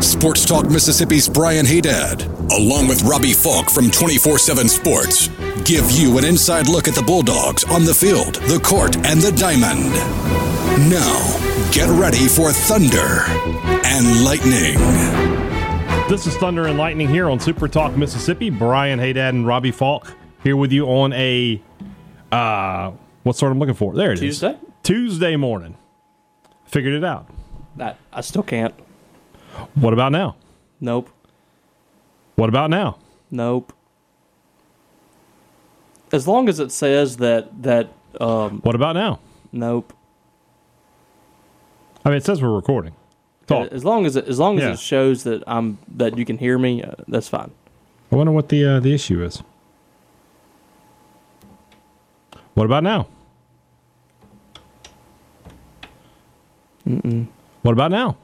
Sports Talk Mississippi's Brian Haydad, along with Robbie Faulk from 24 7 Sports, give you an inside look at the Bulldogs on the field, the court, and the diamond. Now, get ready for Thunder and Lightning. This is Thunder and Lightning here on Super Talk Mississippi. Brian Haydad and Robbie Faulk here with you on a uh what sort I'm looking for? There it is. Tuesday? Tuesday morning. Figured it out. That I still can't. What about now? Nope. What about now? Nope. As long as it says that that um What about now? nope. I mean, it says we're recording. Talk. As long as it as long as Yeah. it shows that I'm that you can hear me, uh, that's fine. I wonder what the uh, the issue is. What about now? Mm-mm. What about now?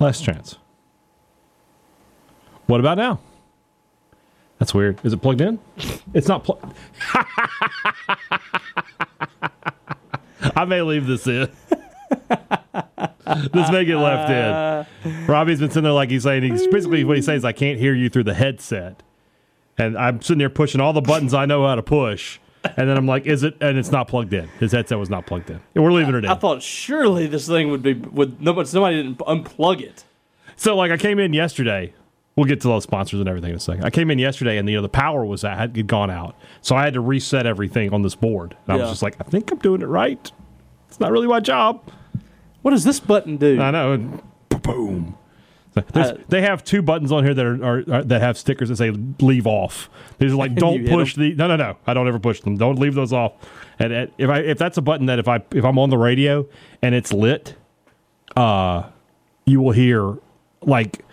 Last chance. What about now? That's weird. Is it plugged in? It's not plugged. I may leave this in. this may get left in. Robbie's been sitting there like he's saying he's basically what he's saying is I can't hear you through the headset. And I'm sitting there pushing all the buttons I know how to push. And then I'm like, is it? And it's not plugged in. His headset was not plugged in. And we're leaving it in. I thought surely this thing would be would nobody somebody didn't unplug it. So like I came in yesterday. We'll get to those sponsors and everything in a second. I came in yesterday and you know the power was out, had gone out, so I had to reset everything on this board. And I was just like, I think I'm doing it right. It's not really my job. What does this button do? I know. And boom. There's- Uh, they have two buttons on here that are, are, are that have stickers that say "leave off." These are like, don't push the. No, no, no. I don't ever push them. Don't leave those off. And, and if I if that's a button that if I if I'm on the radio and it's lit, uh, you will hear like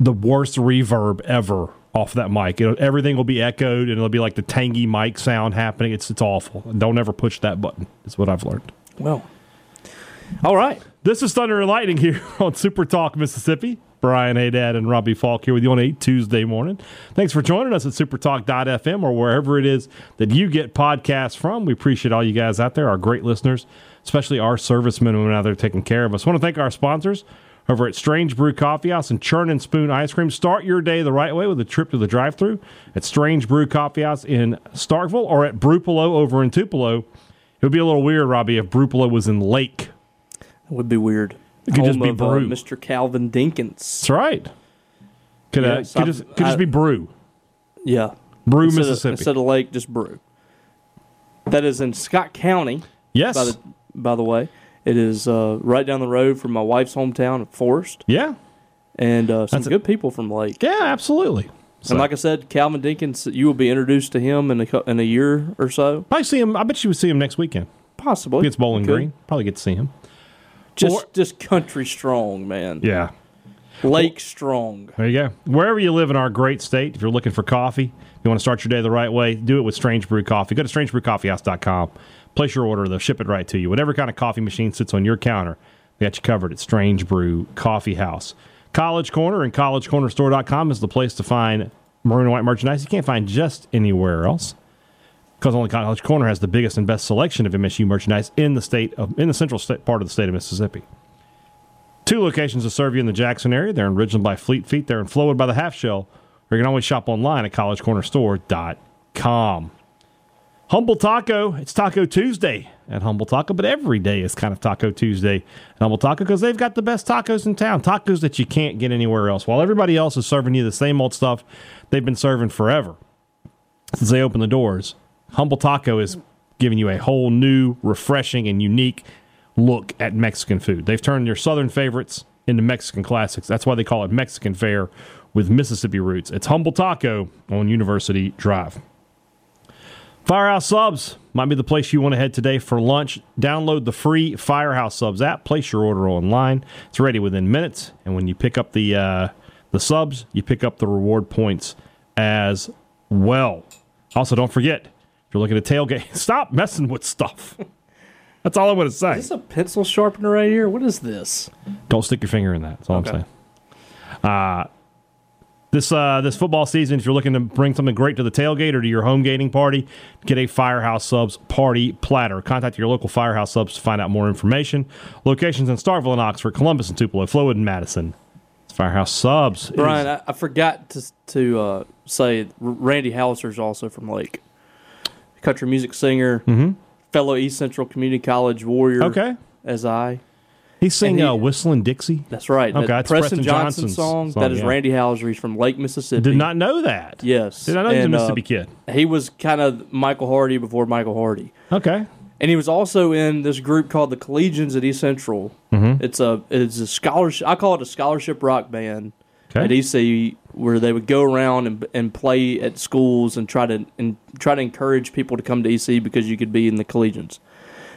the worst reverb ever off that mic. It'll, everything will be echoed and it'll be like the tangy mic sound happening. It's it's awful. Don't ever push that button. Is what I've learned. Well. All right. This is Thunder and Lightning here on Super Talk Mississippi. Brian Haydad and Robbie Faulk here with you on a Tuesday morning. Thanks for joining us at supertalk.fm or wherever it is that you get podcasts from. We appreciate all you guys out there, our great listeners, especially our servicemen and women out there taking care of us. I want to thank our sponsors over at Strange Brew Coffee House and Churn and Spoon Ice Cream. Start your day the right way with a trip to the drive through at Strange Brew Coffee House in Starkville or at Brupolo over in Tupelo. It would be a little weird, Robbie, if Brupolo was in Lake. It would be weird. It could just be of, uh, brew. Mr. Calvin Dinkins. That's right. Could, uh, Yes, could, I've- just, could just be brew. Yeah. Brew, instead Mississippi. Of, instead of lake, just brew. That is in Scott County. yes. By the by the way, it is uh, right down the road from my wife's hometown of Forest, yeah. and uh, some That's a- good people from Lake. Yeah, absolutely. So, And like I said, Calvin Dinkins, you will be introduced to him in a in a year or so, probably see him. I bet you would see him next weekend. possibly. It's Bowling Green. Probably get to see him. Just Or- just country strong, man. Yeah. Lake strong. There you go. Wherever you live in our great state, if you're looking for coffee, if you want to start your day the right way, do it with Strange Brew Coffee. Go to strangebrewcoffeehouse.com. Place your order. They'll ship it right to you. Whatever kind of coffee machine sits on your counter, they got you covered at Strange Brew Coffee House. College Corner and collegecornerstore.com is the place to find maroon and white merchandise you can't find just anywhere else. Because only College Corner has the biggest and best selection of MSU merchandise in the state of in the central part of the state of Mississippi. Two locations to serve you in the Jackson area. They're in Ridgeland by Fleet Feet. They're in Flowood by the Half Shell. Or you can always shop online at collegecornerstore.com. Humble Taco. It's Taco Tuesday at Humble Taco, but every day is kind of Taco Tuesday at Humble Taco because they've got the best tacos in town. Tacos that you can't get anywhere else. While everybody else is serving you the same old stuff they've been serving forever since they opened the doors, Humble Taco is giving you a whole new, refreshing, and unique look at Mexican food. They've turned your southern favorites into Mexican classics. That's why they call it Mexican fare with Mississippi roots. It's Humble Taco on University Drive. Firehouse Subs might be the place you want to head today for lunch. Download the free Firehouse Subs app. Place your order online. It's ready within minutes. And when you pick up the uh, the subs, you pick up the reward points as well. Also, don't forget, if you're looking at tailgate, stop messing with stuff. That's all I'm going to say. Is this a pencil sharpener right here? What is this? Don't stick your finger in that. That's all Okay. I'm saying. Uh, this uh, this football season, if you're looking to bring something great to the tailgate or to your home gating party, get a Firehouse Subs party platter. Contact your local Firehouse Subs to find out more information. Locations in Starkville and Oxford, Columbus and Tupelo, Flowood and Madison. It's Firehouse Subs. Brian, is- I, I forgot to to uh, say Randy Randy is also from Lake, country music singer, fellow East Central Community College warrior. Mm-hmm. okay. as I. He's singing he- uh, Whistling Dixie. That's right. Okay, that Preston, Preston Johnson Johnson's song. song, That is yeah. Randy Houser. He's from Lake, Mississippi. Did not know that. Yes. Did I know he was a uh, Mississippi kid? He was kind of Michael Hardy before Michael Hardy. Okay. And he was also in this group called the Collegians at East Central. Mm-hmm. It's a it's a scholarship. I call it a scholarship rock band Okay. at EC, where they would go around and, and play at schools and try to and try to encourage people to come to EC because you could be in the Collegians.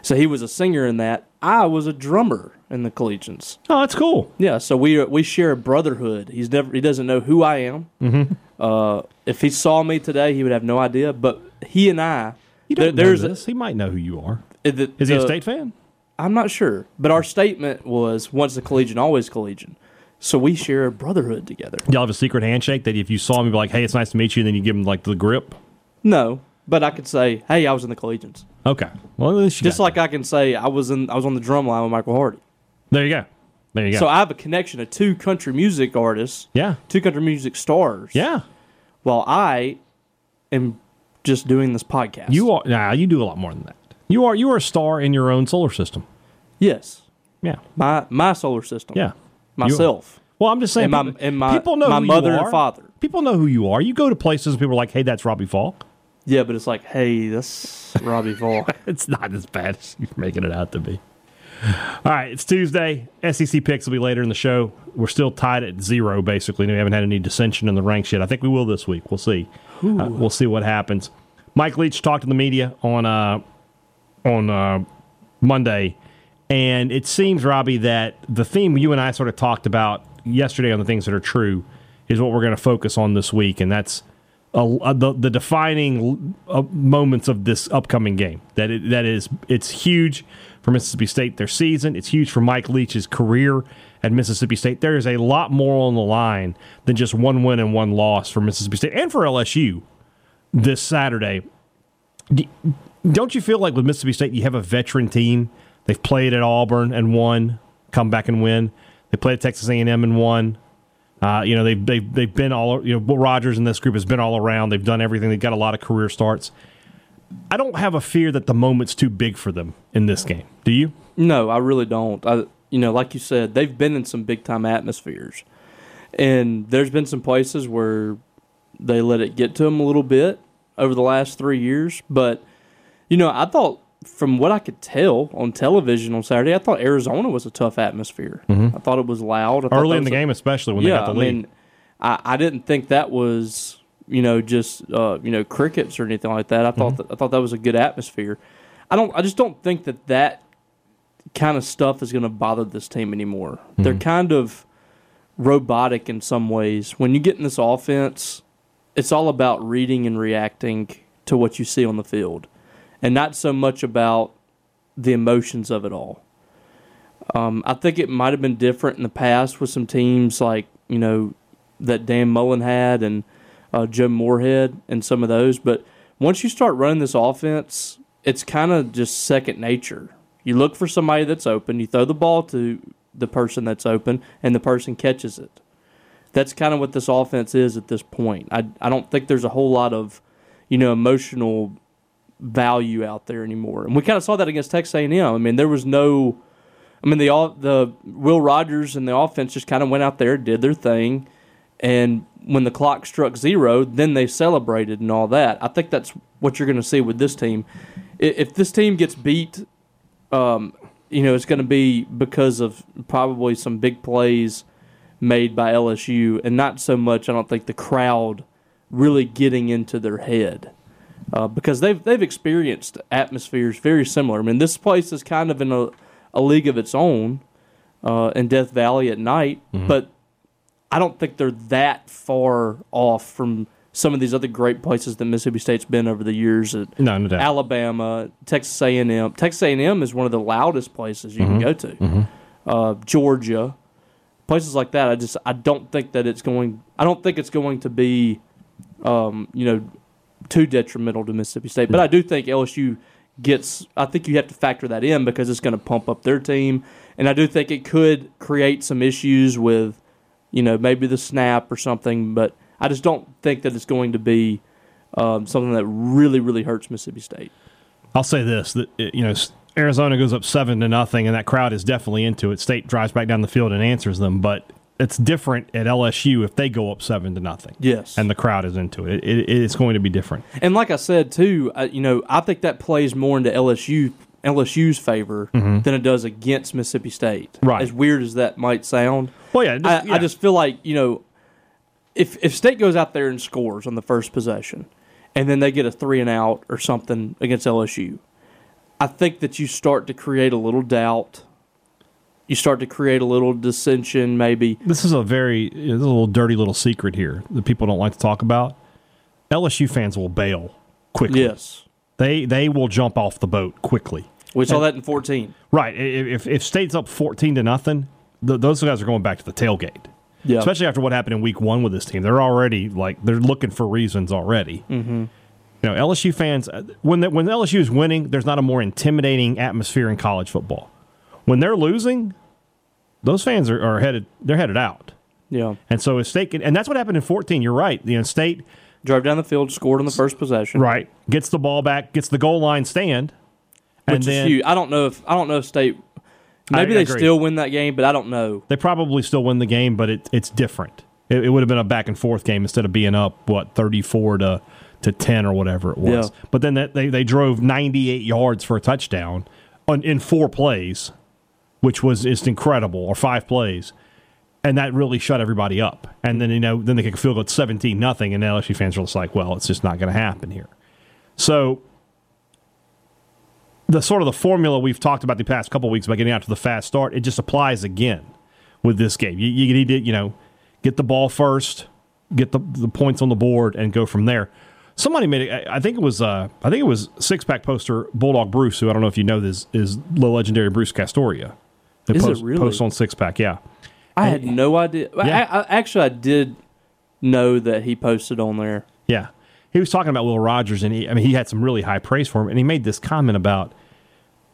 So he was a singer in that. I was a drummer in the Collegians. Oh, that's cool. Yeah, so we we share a brotherhood. He's never he doesn't know who I am. Mm-hmm. Uh, if he saw me today, he would have no idea. But he and I, You there- don't know there's this. he might know who you are. A, the, Is he a state fan? I'm not sure, but our statement was once a collegian, always collegian. So we share a brotherhood together. Y'all have a secret handshake that if you saw me, be like, "Hey, it's nice to meet you," and then you give them like the grip. No, but I could say, hey, I was in the collegians. Okay. Well, at least you Just like I can say I was in I was on the drum line with Michael Hardy. there you go. There you go. So I have a connection to two country music artists, yeah. two country music stars. Yeah. While I am just doing this podcast. You are. Nah, you do a lot more than that. You are. You are a star in your own solar system. Yes. Yeah. My my solar system. Yeah. Myself. well, I'm just saying. And my- people, and my- people know my mother and father. People know who you are. You go to places and people are like, "Hey, that's Robbie Faulk." Yeah, but it's like, hey, that's Robbie Faulk. It's not as bad as you're making it out to be. All right, it's Tuesday. SEC picks will be later in the show. We're still tied at zero, basically. We haven't had any dissension in the ranks yet. I think we will this week. We'll see. Uh, we'll see what happens. Mike Leach talked to the media on uh, on uh, Monday, and it seems, Robbie, that the theme you and I sort of talked about yesterday on the things that are true is what we're going to focus on this week, and that's uh, uh, the the defining uh, moments of this upcoming game. That it, that is, it's huge for Mississippi State their season. It's huge for Mike Leach's career at Mississippi State. There is a lot more on the line than just one win and one loss for Mississippi State and for LSU this Saturday. Don't you feel like with Mississippi State you have a veteran team? They've played at Auburn and won, come back and win. They played at Texas A&M and won. Uh, you know they've, they've they've been all you know. Rogers and this group has been all around. They've done everything. They've got a lot of career starts. I don't have a fear that the moment's too big for them in this game. Do you? No, I really don't. I, you know, like you said, they've been in some big time atmospheres, and there's been some places where they let it get to them a little bit over the last three years. But you know, I thought from what I could tell on television on Saturday, I thought Arizona was a tough atmosphere. I thought it was loud. I Mm-hmm. Early in the a- game, especially when they got the I lead. mean, I, I didn't think that was you know just uh, you know crickets or anything like that. I thought Mm-hmm. that, I thought that was a good atmosphere. I don't. I just don't think that that kind of stuff is going to bother this team anymore. They're Mm-hmm. kind of robotic in some ways. When you get in this offense, it's all about reading and reacting to what you see on the field, and not so much about the emotions of it all. Um, I think it might have been different in the past with some teams like you know that Dan Mullen had and uh, Joe Moorhead and some of those. But once you start running this offense, it's kind of just second nature. You look for somebody that's open, you throw the ball to the person that's open, and the person catches it. That's kind of what this offense is at this point. I I don't think there's a whole lot of you know emotional value out there anymore, and we kind of saw that against Texas A&M. I mean, there was no. I mean, the all the Will Rogers and the offense just kind of went out there, did their thing, and when the clock struck zero, then they celebrated and all that. I think that's what you're going to see with this team. If this team gets beat, um, you know, it's going to be because of probably some big plays made by LSU, and not so much. I don't think the crowd really getting into their head uh, because they've they've experienced atmospheres very similar. I mean, this place is kind of in a, a league of its own uh, in Death Valley at night, but I don't think they're that far off from some of these other great places that Mississippi State's been over the years. At No, no doubt. Alabama, Texas A&M. Texas A&M is one of the loudest places you can go to. Uh, Georgia, places like that. I just I don't think that it's going. I don't think it's going to be, um, you know, too detrimental to Mississippi State. But I do think LSU gets. I think you have to factor that in because it's going to pump up their team, and I do think it could create some issues with, you know, maybe the snap or something. But I just don't think that it's going to be um, something that really really hurts Mississippi State. I'll say this: that you know, Arizona goes up seven to nothing, and that crowd is definitely into it. State drives back down the field and answers them, but it's different at LSU if they go up seven to nothing. Yes. and the crowd is into it. It, it it's going to be different. And like I said too, uh, you know, I think that plays more into LSU LSU's favor than it does against Mississippi State. Mm-hmm. Right. As weird as that might sound, Well, yeah, I, just, I yeah. just feel like you know, if if State goes out there and scores on the first possession, and then they get a three and out or something against LSU, I think that you start to create a little doubt. You start to create a little dissension, maybe. this is a very this is a little dirty little secret here that people don't like to talk about. LSU fans will bail quickly. Yes, They they will jump off the boat quickly. we saw that in fourteen. Right. If if State's up fourteen to nothing, th- those guys are going back to the tailgate. Yeah, Especially after what happened in week one with this team, they're already like they're looking for reasons already. Mm-hmm. You know, LSU fans uh, when the, when LSU is winning, there's not a more intimidating atmosphere in college football. When they're losing, those fans are, are headed they're headed out. yeah. And so if State can, and that's what happened in 14. You're right. You know, State Drove down the field, scored on the first possession. right gets the ball back, gets the goal line stand, and which then is huge. I don't know if I don't know if State. I Maybe they agree. still win that game, but I don't know. they probably still win the game, but it, it's different. It, it would have been a back and forth game instead of being up what 34 to to 10 or whatever it was. Yeah. But then that, they they drove 98 yards for a touchdown on, in four plays, which was just incredible, or five plays. And that really shut everybody up. And then you know, then they kick a field goal at seventeen nothing, and LSU fans are just like, "Well, it's just not going to happen here." So the sort of the formula we've talked about the past couple weeks about getting out to the fast start, it just applies again with this game. You, you need to, you know, get the ball first, get the, the points on the board, and go from there. Somebody made it. I I think it was. Uh, I think it was six pack poster Bulldog Bruce, who I don't know if you know this is the legendary Bruce Castoria. They Is it post, really? post on six pack? Yeah, I had no idea. Yeah. I, I, actually, I did know that he posted on there. yeah. He was talking about Will Rogers, and he, I mean, he had some really high praise for him, and he made this comment about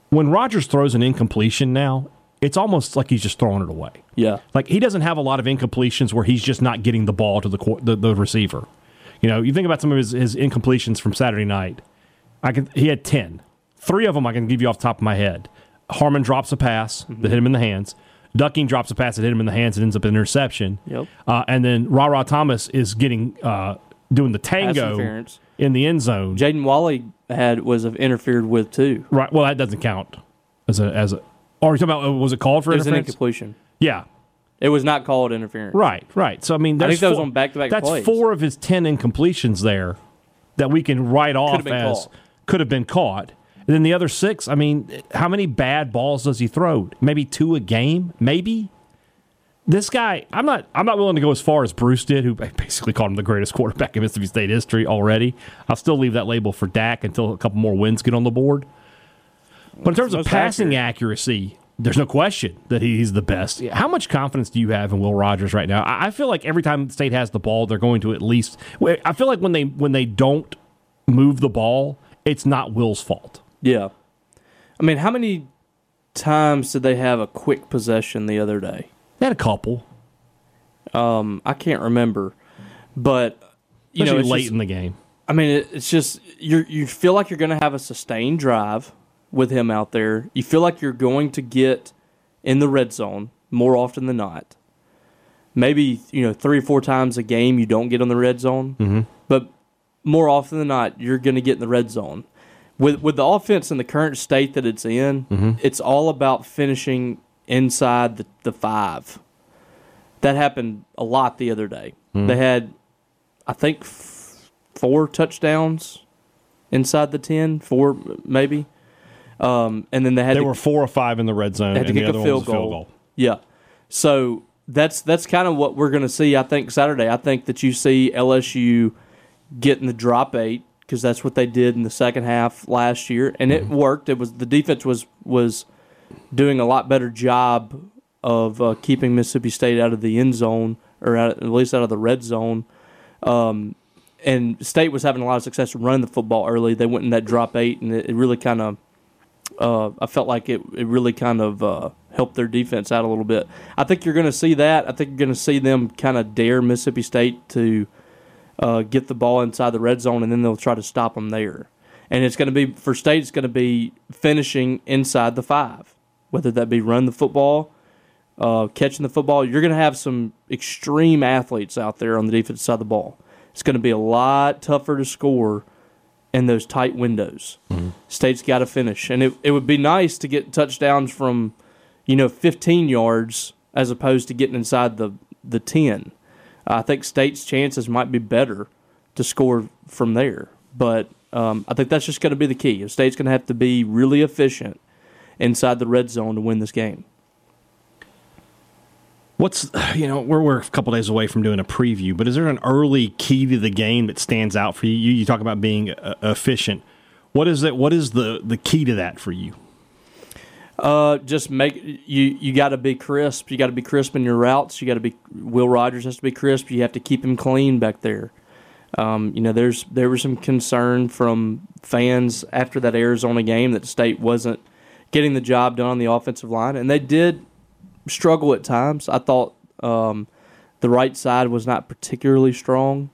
when Rogers throws an incompletion now, it's almost like he's just throwing it away. Yeah, Like he doesn't have a lot of incompletions where he's just not getting the ball to the qu- the, the receiver. You know, you think about some of his, his incompletions from Saturday night. I can he had ten. Three of them I can give you off the top of my head. Harmon drops a pass that hit him in the hands. Ducking drops a pass that hit him in the hands and ends up an interception. Yep. Uh, and then Rara Thomas is getting uh, doing the tango in the end zone. Jaden Walley had was interfered with too. right. Well, that doesn't count as a as a. Or you talking about uh, was it called for It was an interference? incompletion. yeah. It was not called interference. Right, right. So I mean, I think that was four- on back-to-back That's plays. four of his ten incompletions there that we can write off as could have been caught. And then the other six, I mean, how many bad balls does he throw? Maybe two a game, maybe. This guy, I'm not. I'm not willing to go as far as Bruce did, who basically called him the greatest quarterback in Mississippi State history already. I'll still leave that label for Dak until a couple more wins get on the board. But in terms of passing accurate. accuracy, there's no question that he's the best. How much confidence do you have in Will Rogers right now? I I feel like every time State has the ball, they're going to at least. I feel like when they when they don't move the ball, it's not Will's fault. Yeah. I mean, how many times did they have a quick possession the other day? They had a couple, Um, I can't remember, but you know, especially it's late just- in the game. I mean, it, it's just you you feel like you're going to have a sustained drive with him out there. You feel like you're going to get in the red zone more often than not. Maybe you know three or four times a game you don't get in the red zone, mm-hmm. but more often than not you're going to get in the red zone. With with the offense in the current state that it's in, it's all about finishing inside the, the five. That happened a lot the other day. They had, I think, f- four touchdowns inside the ten, four maybe. Um, and then they had They to, were four or five in the red zone, they had to the kick other a field goal. field goal. Yeah. So that's that's kind of what we're going to see. I think Saturday. I think that you see LSU getting the drop eight because that's what they did in the second half last year, and it worked. It was the defense was was doing a lot better job of uh, keeping Mississippi State out of the end zone or out, at least out of the red zone. Um, and State was having a lot of success running the football early. They went in that drop eight, and it, it really kind of. Uh, I felt like it, it really kind of uh, helped their defense out a little bit. I think you're going to see that. I think you're going to see them kind of dare Mississippi State to uh, get the ball inside the red zone, and then they'll try to stop them there. And it's going to be for State. It's going to be finishing inside the five, whether that be run the football, uh, catching the football. You're going to have some extreme athletes out there on the defensive side of the ball. It's going to be a lot tougher to score in those tight windows. State's got to finish, and it it would be nice to get touchdowns from, you know, 15 yards as opposed to getting inside the the 10. I think State's chances might be better to score from there, but um, I think that's just going to be the key. State's going to have to be really efficient inside the red zone to win this game. What's you know we're we're a couple days away from doing a preview, but is there an early key to the game that stands out for you? You, talk about being uh, efficient. What is it? What is the the key to that for you? Uh, just make you you got to be crisp. You got to be crisp in your routes. You got to be Will Rogers has to be crisp. You have to keep him clean back there. Um, you know, there's there was some concern from fans after that Arizona game that the State wasn't getting the job done on the offensive line, and they did struggle at times. I thought um, the right side was not particularly strong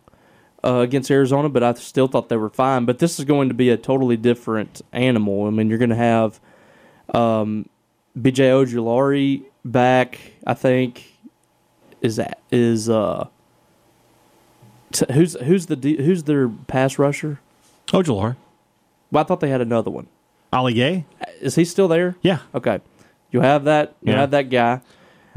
uh, against Arizona, but I still thought they were fine. But this is going to be a totally different animal. I mean, you're going to have um, BJ Ojulari back. I think is that is uh t- who's who's the D, who's their pass rusher? Ojulari, Well, I thought they had another one. Ali Gaye, Is he still there? yeah. Okay, you have that. You Yeah. have that guy.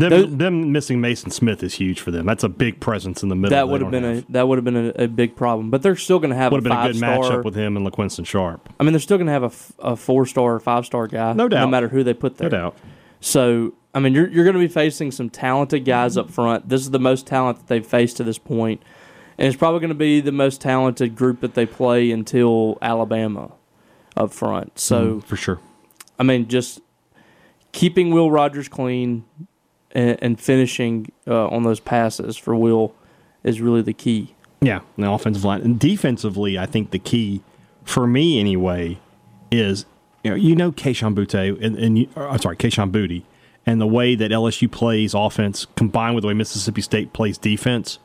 Them, Those- them missing Maason Smith is huge for them. That's a big presence in the middle. That would have been a that would have been a, a big problem. But they're still going to have would a have been a good star. matchup with him and LaQuinston Sharp. I mean, they're still going to have a, f- a four star or five star guy. No doubt. No matter who they put there. No doubt. So, I mean, you're, you're going to be facing some talented guys up front. This is the most talent that they've faced to this point. point, and it's probably going to be the most talented group that they play until Alabama up front. So, Mm, for sure. I mean, just keeping Will Rogers clean and, and finishing uh, on those passes for Will is really the key. Yeah, the offensive line and defensively, I think the key for me anyway is you know you know Keishon Butte and, and you, I'm sorry Kayshon Boutte and the way that LSU plays offense combined with the way Mississippi State plays defense.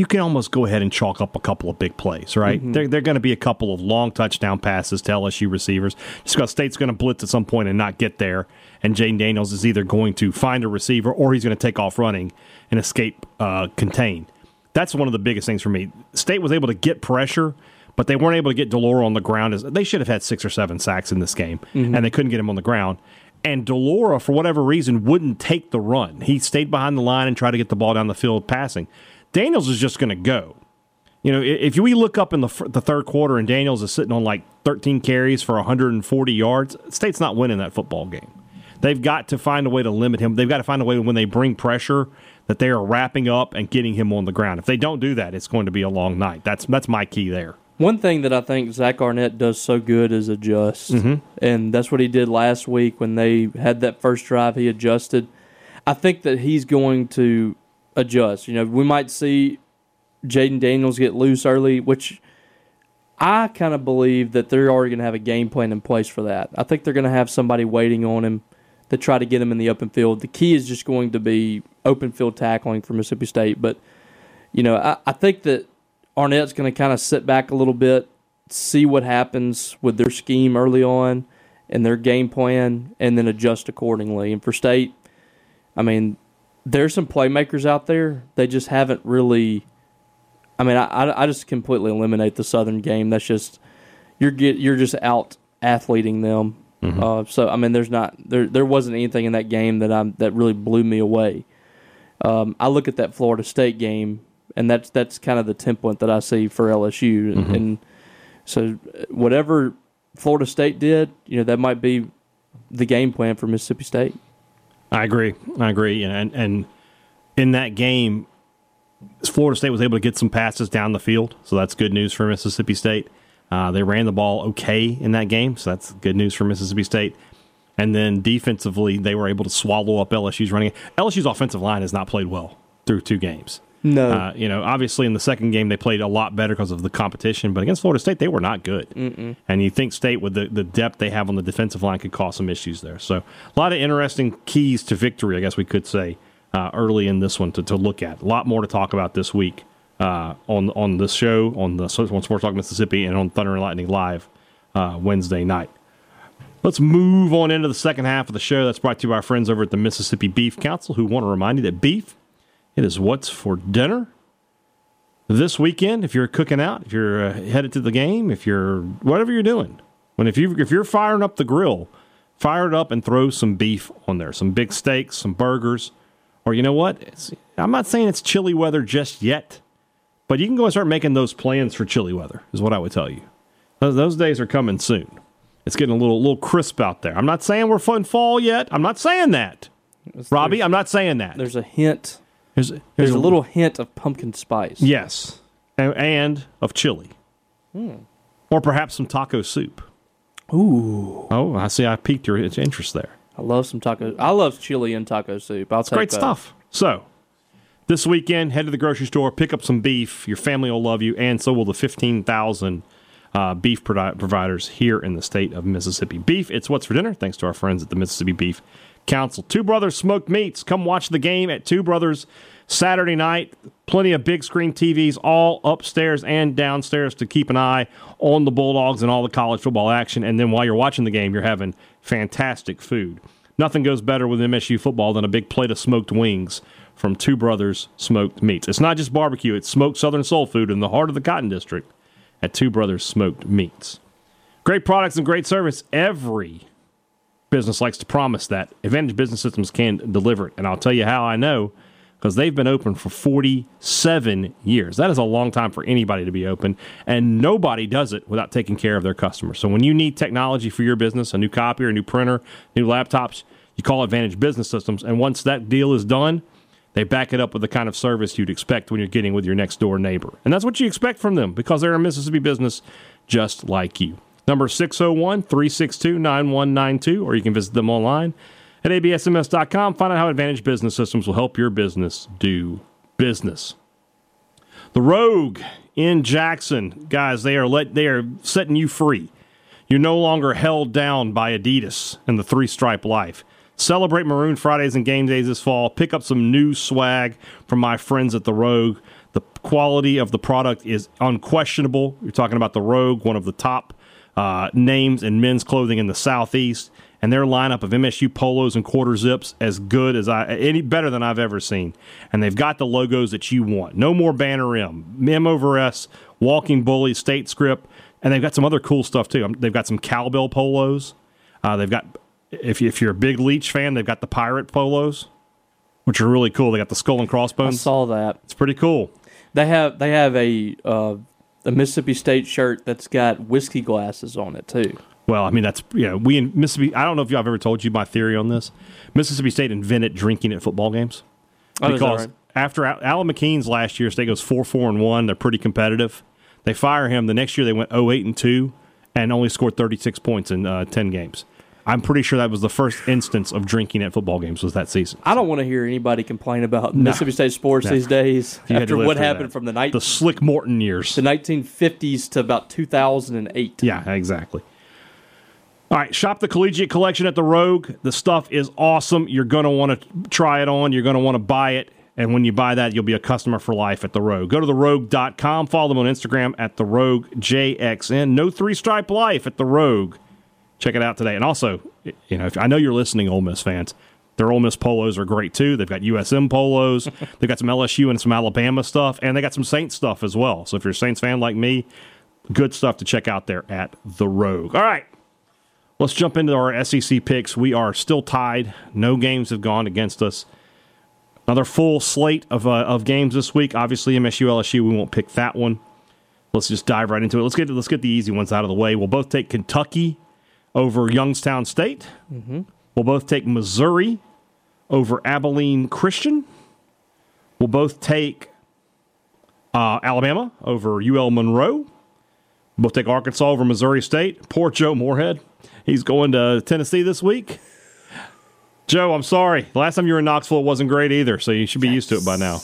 You can almost go ahead and chalk up a couple of big plays, right? There, there are going to be a couple of long touchdown passes to LSU receivers. Just because State's going to blitz at some point and not get there, and Jayden Daniels is either going to find a receiver or he's going to take off running and escape uh, contained. That's one of the biggest things for me. State was able to get pressure, but they weren't able to get de Laura on the ground. As They should have had six or seven sacks in this game, and they couldn't get him on the ground. And de Laura, for whatever reason, wouldn't take the run. He stayed behind the line and tried to get the ball down the field passing. Daniels is just going to go. You know, if we look up in the the third quarter and Daniels is sitting on like 13 carries for 140 yards, State's not winning that football game. They've got to find a way to limit him. They've got to find a way when they bring pressure that they are wrapping up and getting him on the ground. If they don't do that, it's going to be a long night. That's that's my key there. One thing that I think Zach Arnett does so good is adjust, mm-hmm. and that's what he did last week when they had that first drive. He adjusted. I think that he's going to adjust. You know, we might see Jayden Daniels get loose early, which I kind of believe that they're already going to have a game plan in place for that. I think they're going to have somebody waiting on him to try to get him in the open field. The key is just going to be open field tackling for Mississippi State, but you know, I, I think that Arnett's going to kind of sit back a little bit, see what happens with their scheme early on and their game plan, and then adjust accordingly. And for State, I mean, there's some playmakers out there. They just haven't really. I mean, I, I, I just completely eliminate the Southern game. That's just you're get you're just out athleting them. Uh, so I mean, there's not there there wasn't anything in that game that I'm that really blew me away. Um, I look at that Florida State game, and that's that's kind of the template that I see for LSU. And, and so, whatever Florida State did, you know, that might be the game plan for Mississippi State. I agree. I agree. And and in that game, Florida State was able to get some passes down the field, so that's good news for Mississippi State. Uh, they ran the ball okay in that game, so that's good news for Mississippi State. And then defensively, they were able to swallow up LSU's running. LSU's offensive line has not played well through two games. No. Uh, you know, obviously in the second game they played a lot better because of the competition, but against Florida State they were not good. Mm-mm. And you think State with the, the depth they have on the defensive line could cause some issues there. So a lot of interesting keys to victory, I guess we could say, uh, early in this one to, to look at. A lot more to talk about this week uh, on on this show on the on Sports Talk Mississippi and on Thunder and Lightning Live uh, Wednesday night. Let's move on into the second half of the show. That's brought to you by our friends over at the Mississippi Beef Council, who want to remind you that beef it is what's for dinner this weekend. If you're cooking out, if you're uh, headed to the game, if you're whatever you're doing, when if you if you're firing up the grill, fire it up and throw some beef on there, some big steaks, some burgers, or you know what? It's, I'm not saying it's chilly weather just yet, but you can go and start making those plans for chilly weather. Is what I would tell you. Those, those days are coming soon. It's getting a little little crisp out there. I'm not saying we're in fall yet. I'm not saying that. Robbie, I'm not saying that. There's a hint. There's, there's, There's a little hint of pumpkin spice. Yes. And, and of chili. Or perhaps some taco soup. Ooh. Oh, I see. I piqued your interest there. I love some taco. I love chili and taco soup. I'll take Great that. stuff. So, this weekend, head to the grocery store, pick up some beef. Your family will love you, and so will the 15,000 uh, beef provi- providers here in the state of Mississippi. Beef, it's what's for dinner, thanks to our friends at the Mississippi Beef Council. Two Brothers Smoked Meats. Come watch the game at Two Brothers Saturday night. Plenty of big screen TVs all upstairs and downstairs to keep an eye on the Bulldogs and all the college football action. And then while you're watching the game, you're having fantastic food. Nothing goes better with MSU football than a big plate of smoked wings from Two Brothers Smoked Meats. It's not just barbecue, it's smoked Southern soul food in the heart of the Cotton District at Two Brothers Smoked Meats. Great products and great service. Every business likes to promise that. Advantage Business Systems can deliver it. And I'll tell you how I know because they've been open for 47 years. That is a long time for anybody to be open, and nobody does it without taking care of their customers. So when you need technology for your business, a new copier, a new printer, new laptops, you call Advantage Business Systems, and once that deal is done, they back it up with the kind of service you'd expect when you're getting with your next door neighbor. And that's what you expect from them because they're a Mississippi business just like you. Number 601 362 9192, or you can visit them online at absms.com. Find out how Advantage Business Systems will help your business do business. The Rogue in Jackson, guys, they are let they are setting you free. You're no longer held down by Adidas and the three stripe life. Celebrate Maroon Fridays and game days this fall. Pick up some new swag from my friends at the Rogue. The quality of the product is unquestionable. You're talking about the Rogue, one of the top uh, names in men's clothing in the Southeast, and their lineup of MSU polos and quarter zips as good as I any better than I've ever seen. And they've got the logos that you want. No more banner M, M over S, walking bully, state script, and they've got some other cool stuff too. Um, They've got some cowbell polos. Uh, they've got if you, if you're a big Leach fan, they've got the pirate polos, which are really cool. They got the skull and crossbones. I saw that. It's pretty cool. They have they have a uh, a Mississippi State shirt that's got whiskey glasses on it too. Well, I mean that's you know we in Mississippi. I don't know if I've ever told you my theory on this. Mississippi State invented drinking at football games Oh, because right? after Al- Allyn McKeen's last year, State goes four four and one. They're pretty competitive. They fire him the next year. They went 08 and two and only scored thirty six points in uh, ten games. I'm pretty sure that was the first instance of drinking at football games was that season. I don't want to hear anybody complain about Mississippi State sports No. these days You after what happened that. from the night The Slick Morton years. the 1950s to about 2008. Yeah, exactly. All right, shop the collegiate collection at the Rogue. The stuff is awesome. You're going to want to try it on. You're going to want to buy it. And when you buy that, you'll be a customer for life at the Rogue. Go to therogue.com. Follow them on Instagram at the Rogue JXN. No three stripe life at the Rogue. Check it out today. And also, you know, if, I know you're listening, Ole Miss fans. Their Ole Miss polos are great too. They've got USM polos. They've got some LSU and some Alabama stuff, and they got some Saints stuff as well. So if you're a Saints fan like me, good stuff to check out there at the Rogue. All right, let's jump into our SEC picks. We are still tied. No games have gone against us. Another full slate of uh, of games this week. Obviously, MSU LSU. We won't pick that one. Let's just dive right into it. Let's get let's get the easy ones out of the way. We'll both take Kentucky over Youngstown State. We'll both take Missouri over Abilene Christian. We'll both take Uh, Alabama over UL Monroe. We'll both take Arkansas over Missouri State. Poor Joe Moorhead. He's going to Tennessee this week. Joe, I'm sorry. The last time you were in Knoxville, it wasn't great either, so you should be used to it by now.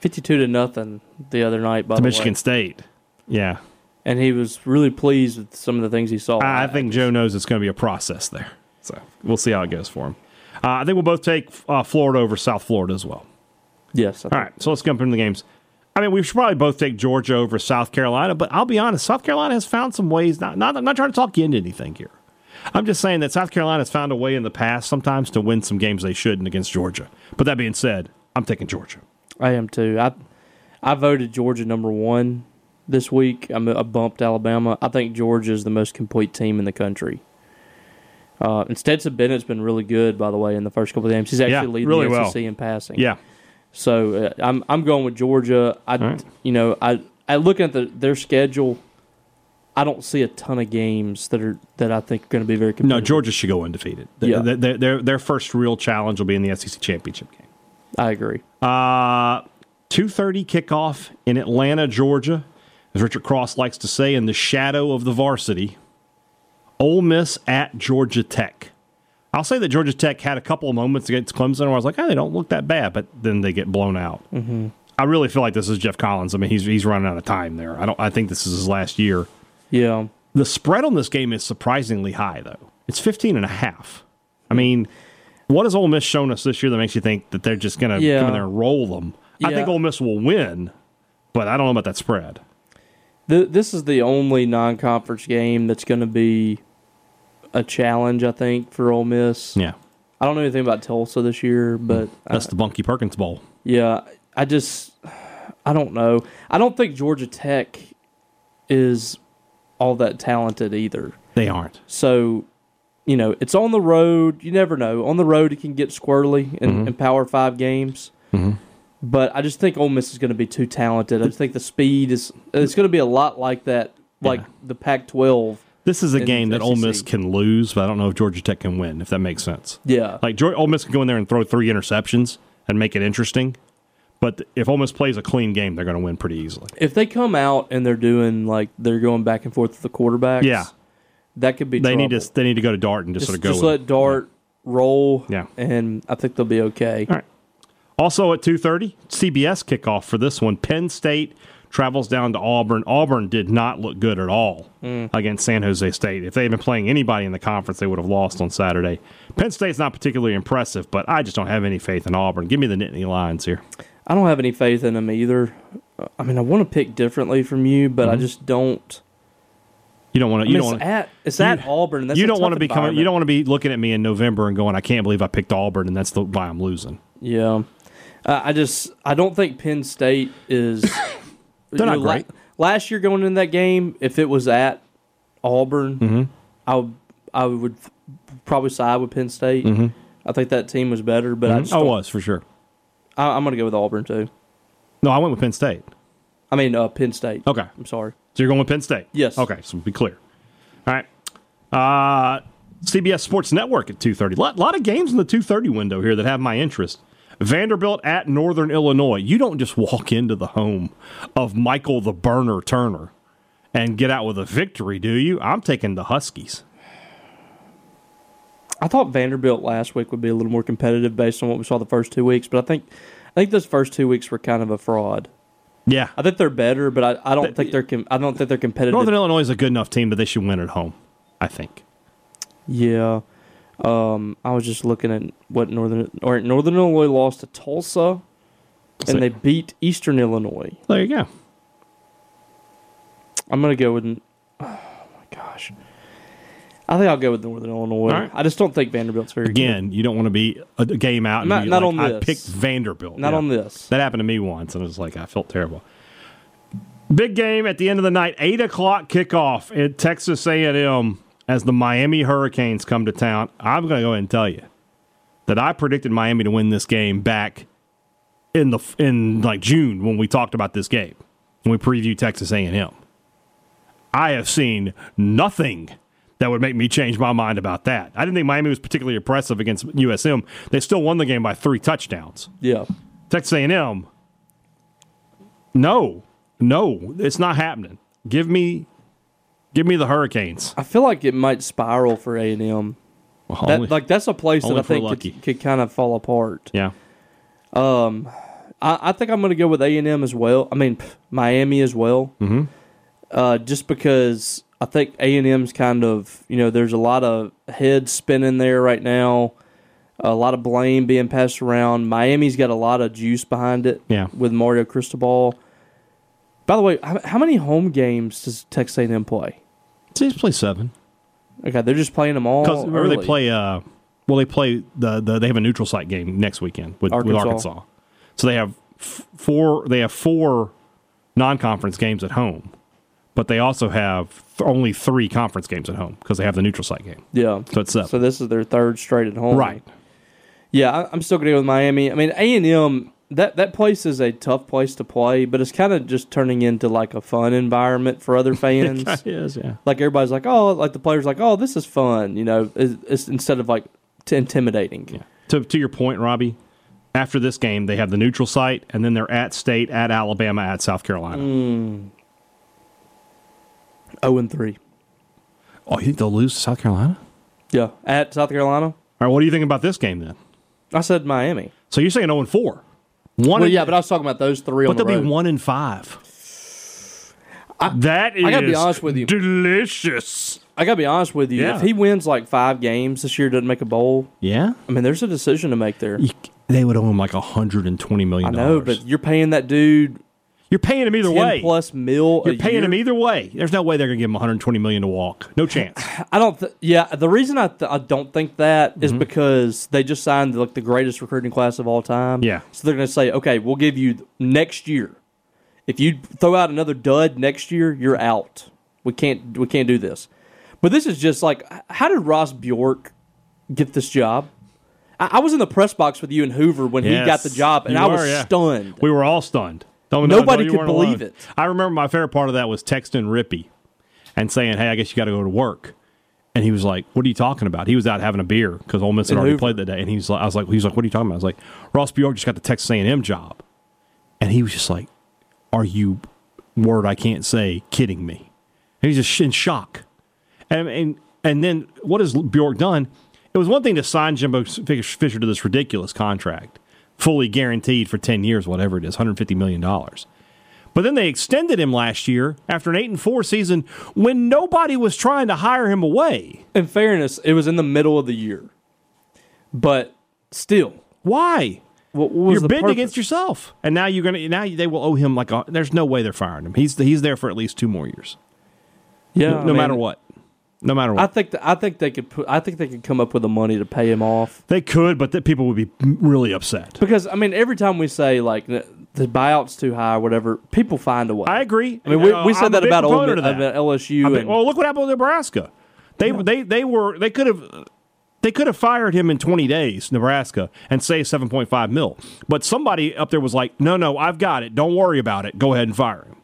52 to nothing the other night, by To the Michigan way. State. Yeah. And he was really pleased with some of the things he saw. I think Joe knows it's going to be a process there. So we'll see how it goes for him. Uh, I think we'll both take uh, Florida over South Florida as well. Yes. All right, so let's jump into the games. I mean, we should probably both take Georgia over South Carolina, but I'll be honest, South Carolina has found some ways. Not, not, I'm not trying to talk you into anything here. I'm just saying that South Carolina has found a way in the past sometimes to win some games they shouldn't against Georgia. But that being said, I'm taking Georgia. I am too. I I voted Georgia number one this week. I'm, I bumped Alabama. I think Georgia is the most complete team in the country. Uh, and Stetson Bennett's been really good, by the way, in the first couple of games. He's actually Yeah, leading really the well. SEC in passing. Yeah, So uh, I'm I'm going with Georgia. I right. you know I I looking at the, their schedule. I don't see a ton of games that are that I think are going to be very competitive. no. Georgia should go undefeated. Yeah. Their, their, their, their first real challenge will be in the SEC championship game. I agree. Uh, 2.30 kickoff in Atlanta, Georgia. As Richard Cross likes to say, in the shadow of the varsity. Ole Miss at Georgia Tech. I'll say that Georgia Tech had a couple of moments against Clemson where I was like, oh, they don't look that bad, but then they get blown out. Mm-hmm. I really feel like this is Geoff Collins. I mean, he's he's running out of time there. I don't. I think this is his last year. Yeah. The spread on this game is surprisingly high, though. It's 15 and a half. I mean, what has Ole Miss shown us this year that makes you think that they're just going to Yeah. come in there and roll them? I think Ole Miss will win, but I don't know about that spread. Th- this is the only non-conference game that's going to be a challenge, I think, for Ole Miss. Yeah. I don't know anything about Tulsa this year, but uh, That's the Bunky Perkins Bowl. yeah, I just I don't know. I don't think Georgia Tech is all that talented either. They aren't. So, you know, it's on the road. You never know. On the road, it can get squirrely in, Mm-hmm. in Power Five games. But I just think Ole Miss is going to be too talented. I just think the speed is. It's going to be a lot like that, like Yeah. the Pac-12. This is a game that Ole Miss can lose, but I don't know if Georgia Tech can win, if that makes sense. Yeah, Like, Georgia, Ole Miss can go in there and throw three interceptions and make it interesting. But if Ole Miss plays a clean game, they're going to win pretty easily. if they come out and they're doing like they're going back and forth with the quarterbacks, Yeah. that could be. They need to they need to go to Dart and just, just, sort of go. just let. Dart roll. Yeah. and I think they'll be okay. All right. Also at 2:30, CBS kickoff for this one. Penn State travels down to Auburn. Auburn did not look good at all against San Jose State. If they had been playing anybody in the conference, they would have lost on Saturday. Penn State's not particularly impressive, but I just don't have any faith in Auburn. Give me the Nittany Lions here. I don't have any faith in them either. Uh, I mean, I want to pick differently from you, but I just don't. You don't want to. You mean, don't. it's wanna- at it's at Auburn. That's you don't want to be coming. You don't want to be looking at me in November and going, "I can't believe I picked Auburn," and that's the why I'm losing. Yeah, uh, I just I don't think Penn State is. They're not know, la- great. last year going in that game, if it was at Auburn, Mm-hmm. I would I would probably side with Penn State. I think that team was better, but I just I was for sure. I, I'm going to go with Auburn too. No, I went with Penn State. I mean, uh, Penn State. Okay, I'm sorry. So you're going with Penn State? Yes. Okay, so be clear. All right. Uh, CBS Sports Network at 2.30. A lot, lot of games in the 2.30 window here that have my interest. Vanderbilt at Northern Illinois. You don't just walk into the home of Michael the Burner Turner and get out with a victory, do you? I'm taking the Huskies. I thought Vanderbilt last week would be a little more competitive based on what we saw the first two weeks, but I think I think those first two weeks were kind of a fraud. Yeah. I think they're better, but I, I don't think they're com- I don't think they're competitive. Northern Illinois is a good enough team, but they should win at home, I think. yeah. Um, I was just looking at what Northern or Northern Illinois lost to Tulsa, See. and they beat Eastern Illinois. There you go. I'm gonna go with. Oh my gosh. I think I'll go with Northern Illinois. Right. I just don't think Vanderbilt's very good. Again, you don't want to be a, game out and Not- not like, on I this. picked Vanderbilt. Not Yeah. on this. That happened to me once, and it was like I felt terrible. Big game at the end of the night, eight o'clock kickoff at Texas A&M as the Miami Hurricanes come to town. I'm going to go ahead and tell you that I predicted Miami to win this game back in the in like June when we talked about this game when we previewed Texas A&M. I have seen nothing that would make me change my mind about that. I didn't think Miami was particularly impressive against USM. They still won the game by three touchdowns. Yeah. Texas A&M, no. No, it's not happening. Give me, give me the Hurricanes. I feel like it might spiral for A and M. Well, That like that's a place that I think could, could kind of fall apart. yeah, I, I think I'm going to go with A and M as well. I mean Miami as well. Mm-hmm. Uh, just because I think A and M's kind of you know there's a lot of heads spinning there right now, a lot of blame being passed around. Miami's got a lot of juice behind it. Yeah. with Mario Cristobal. By the way, how, how many home games does Texas A&M play? He's play seven Okay, they're just playing them all. because remember they play. Uh, well, they play the, the they have a neutral site game next weekend with with Arkansas. Arkansas. So they have f- four. They have four non-conference games at home, but they also have th- only three conference games at home because they have the neutral site game. Yeah. So it's seven. So this is their third straight at home. right. Yeah, I- I'm still going to go with Miami. I mean, A and M. That that place is a tough place to play, but it's kind of just turning into like a fun environment for other fans. It is, yeah. like everybody's like, oh, like the players like, oh, this is fun, you know, it's, it's instead of like t- intimidating. Yeah. To to your point, Robbie, after this game they have the neutral site and then they're at State, at Alabama, at South Carolina. Mm. Oh and three. Oh, you think they'll lose to South Carolina? Yeah, at South Carolina. All right, what do you think about this game then? I said Miami. So you're saying 0 and 4. One Well, yeah, but I was talking about those three but on the they'll road. be 1 in 5. that is I gotta be honest with you. delicious. I gotta be honest with you. Yeah. If he wins like five games this year, doesn't make a bowl. Yeah? I mean, there's a decision to make there. You- they would owe him like 120 million I know, but you're paying that dude you're paying him either way. plus mil. you're paying year. him either way. There's no way they're going to give him 120 million to walk. No chance. I don't. Th- yeah, the reason I th- I don't think that is Mm-hmm. because they just signed like the greatest recruiting class of all time. Yeah. So they're going to say, okay, we'll give you next year. If you throw out another dud next year, you're out. We can't. We can't do this. But this is just like, how did Ross Bjork get this job? I, I was in the press box with you and Hoover when he got the job, and I was yeah. stunned. We were all stunned. Don't- no, Nobody no, could believe alone. it. I remember my favorite part of that was texting Rippy and saying, "Hey, I guess you got to go to work." And he was like, "What are you talking about?" He was out having a beer because Ole Miss had In already Hoover. played that day, and he was like, "I was like, he was like, what are you talking about?" I was like, "Ross Bjork just got the Texas A&M job," and he was just like, "Are you word I can't say kidding me?" And he's just in shock. And, and and then what has Bjork done? It was one thing to sign Jimbo Fisher to this ridiculous contract, fully guaranteed for ten years, whatever it is, hundred fifty million dollars. But then they extended him last year after an eight and four season when nobody was trying to hire him away. in fairness, it was in the middle of the year, but still, Why? what, what was You're the bidding purpose? against yourself, and now you're gonna now they will owe him like a, there's no way they're firing him. He's he's there for at least two more years, Yeah, no, I no mean, matter what, no matter what. I think th- I think they could put. I think they could come up with the money to pay him off they could, but the people would be really upset. because I mean, every time we say like the the buyout's too high or whatever, people find a way. I agree. I mean, we, Uh, we said that about Ole Miss, that. about LSU and well, look what happened with Nebraska. They they they were they could have they could have fired him in 20 days, Nebraska, and saved 7.5 mil. But somebody up there was like, "No, no, I've got it. Don't worry about it. Go ahead and fire him."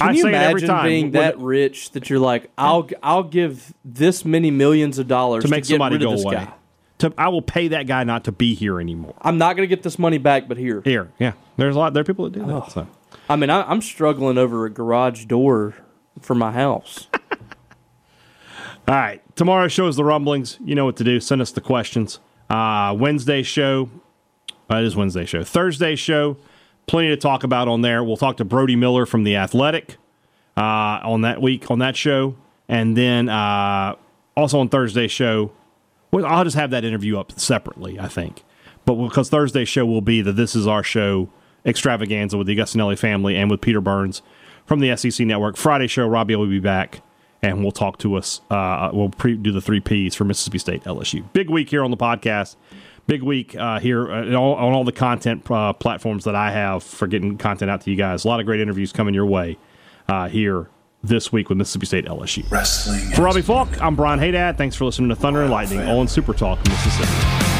Can I you say it every imagine time being that rich that you're like, I'll I'll give this many millions of dollars to make get somebody rid of go this away. guy. To, I will pay that guy not to be here anymore. I'm not going to get this money back, but here. Here, yeah. There's a lot. There are people that do that. So. I mean, I, I'm struggling over a garage door for my house. All right. Tomorrow's show is the rumblings. You know what to do. Send us the questions. Uh, Wednesday show. Uh, it is Wednesday show. Thursday show. Plenty to talk about on there. We'll talk to Brody Miller from the Athletic uh, on that week on that show, and then uh, also on Thursday show. I'll just have that interview up separately. I think, but because Thursday show will be the This Is Our Show extravaganza with the Augustinelli family and with Peter Burns from the SEC Network. Friday show, Robbie will be back and we'll talk to us. Uh, we'll pre- do the three Ps for Mississippi State LSU. Big week here on the podcast. Big week uh, here uh, on all, on all the content uh, platforms that I have for getting content out to you guys. A lot of great interviews coming your way uh, here this week with Mississippi State LSU. Wrestling. For Robbie Faulk, I'm Brian Haydad. Thanks for listening to Thunder and Lightning on Super Talk Mississippi.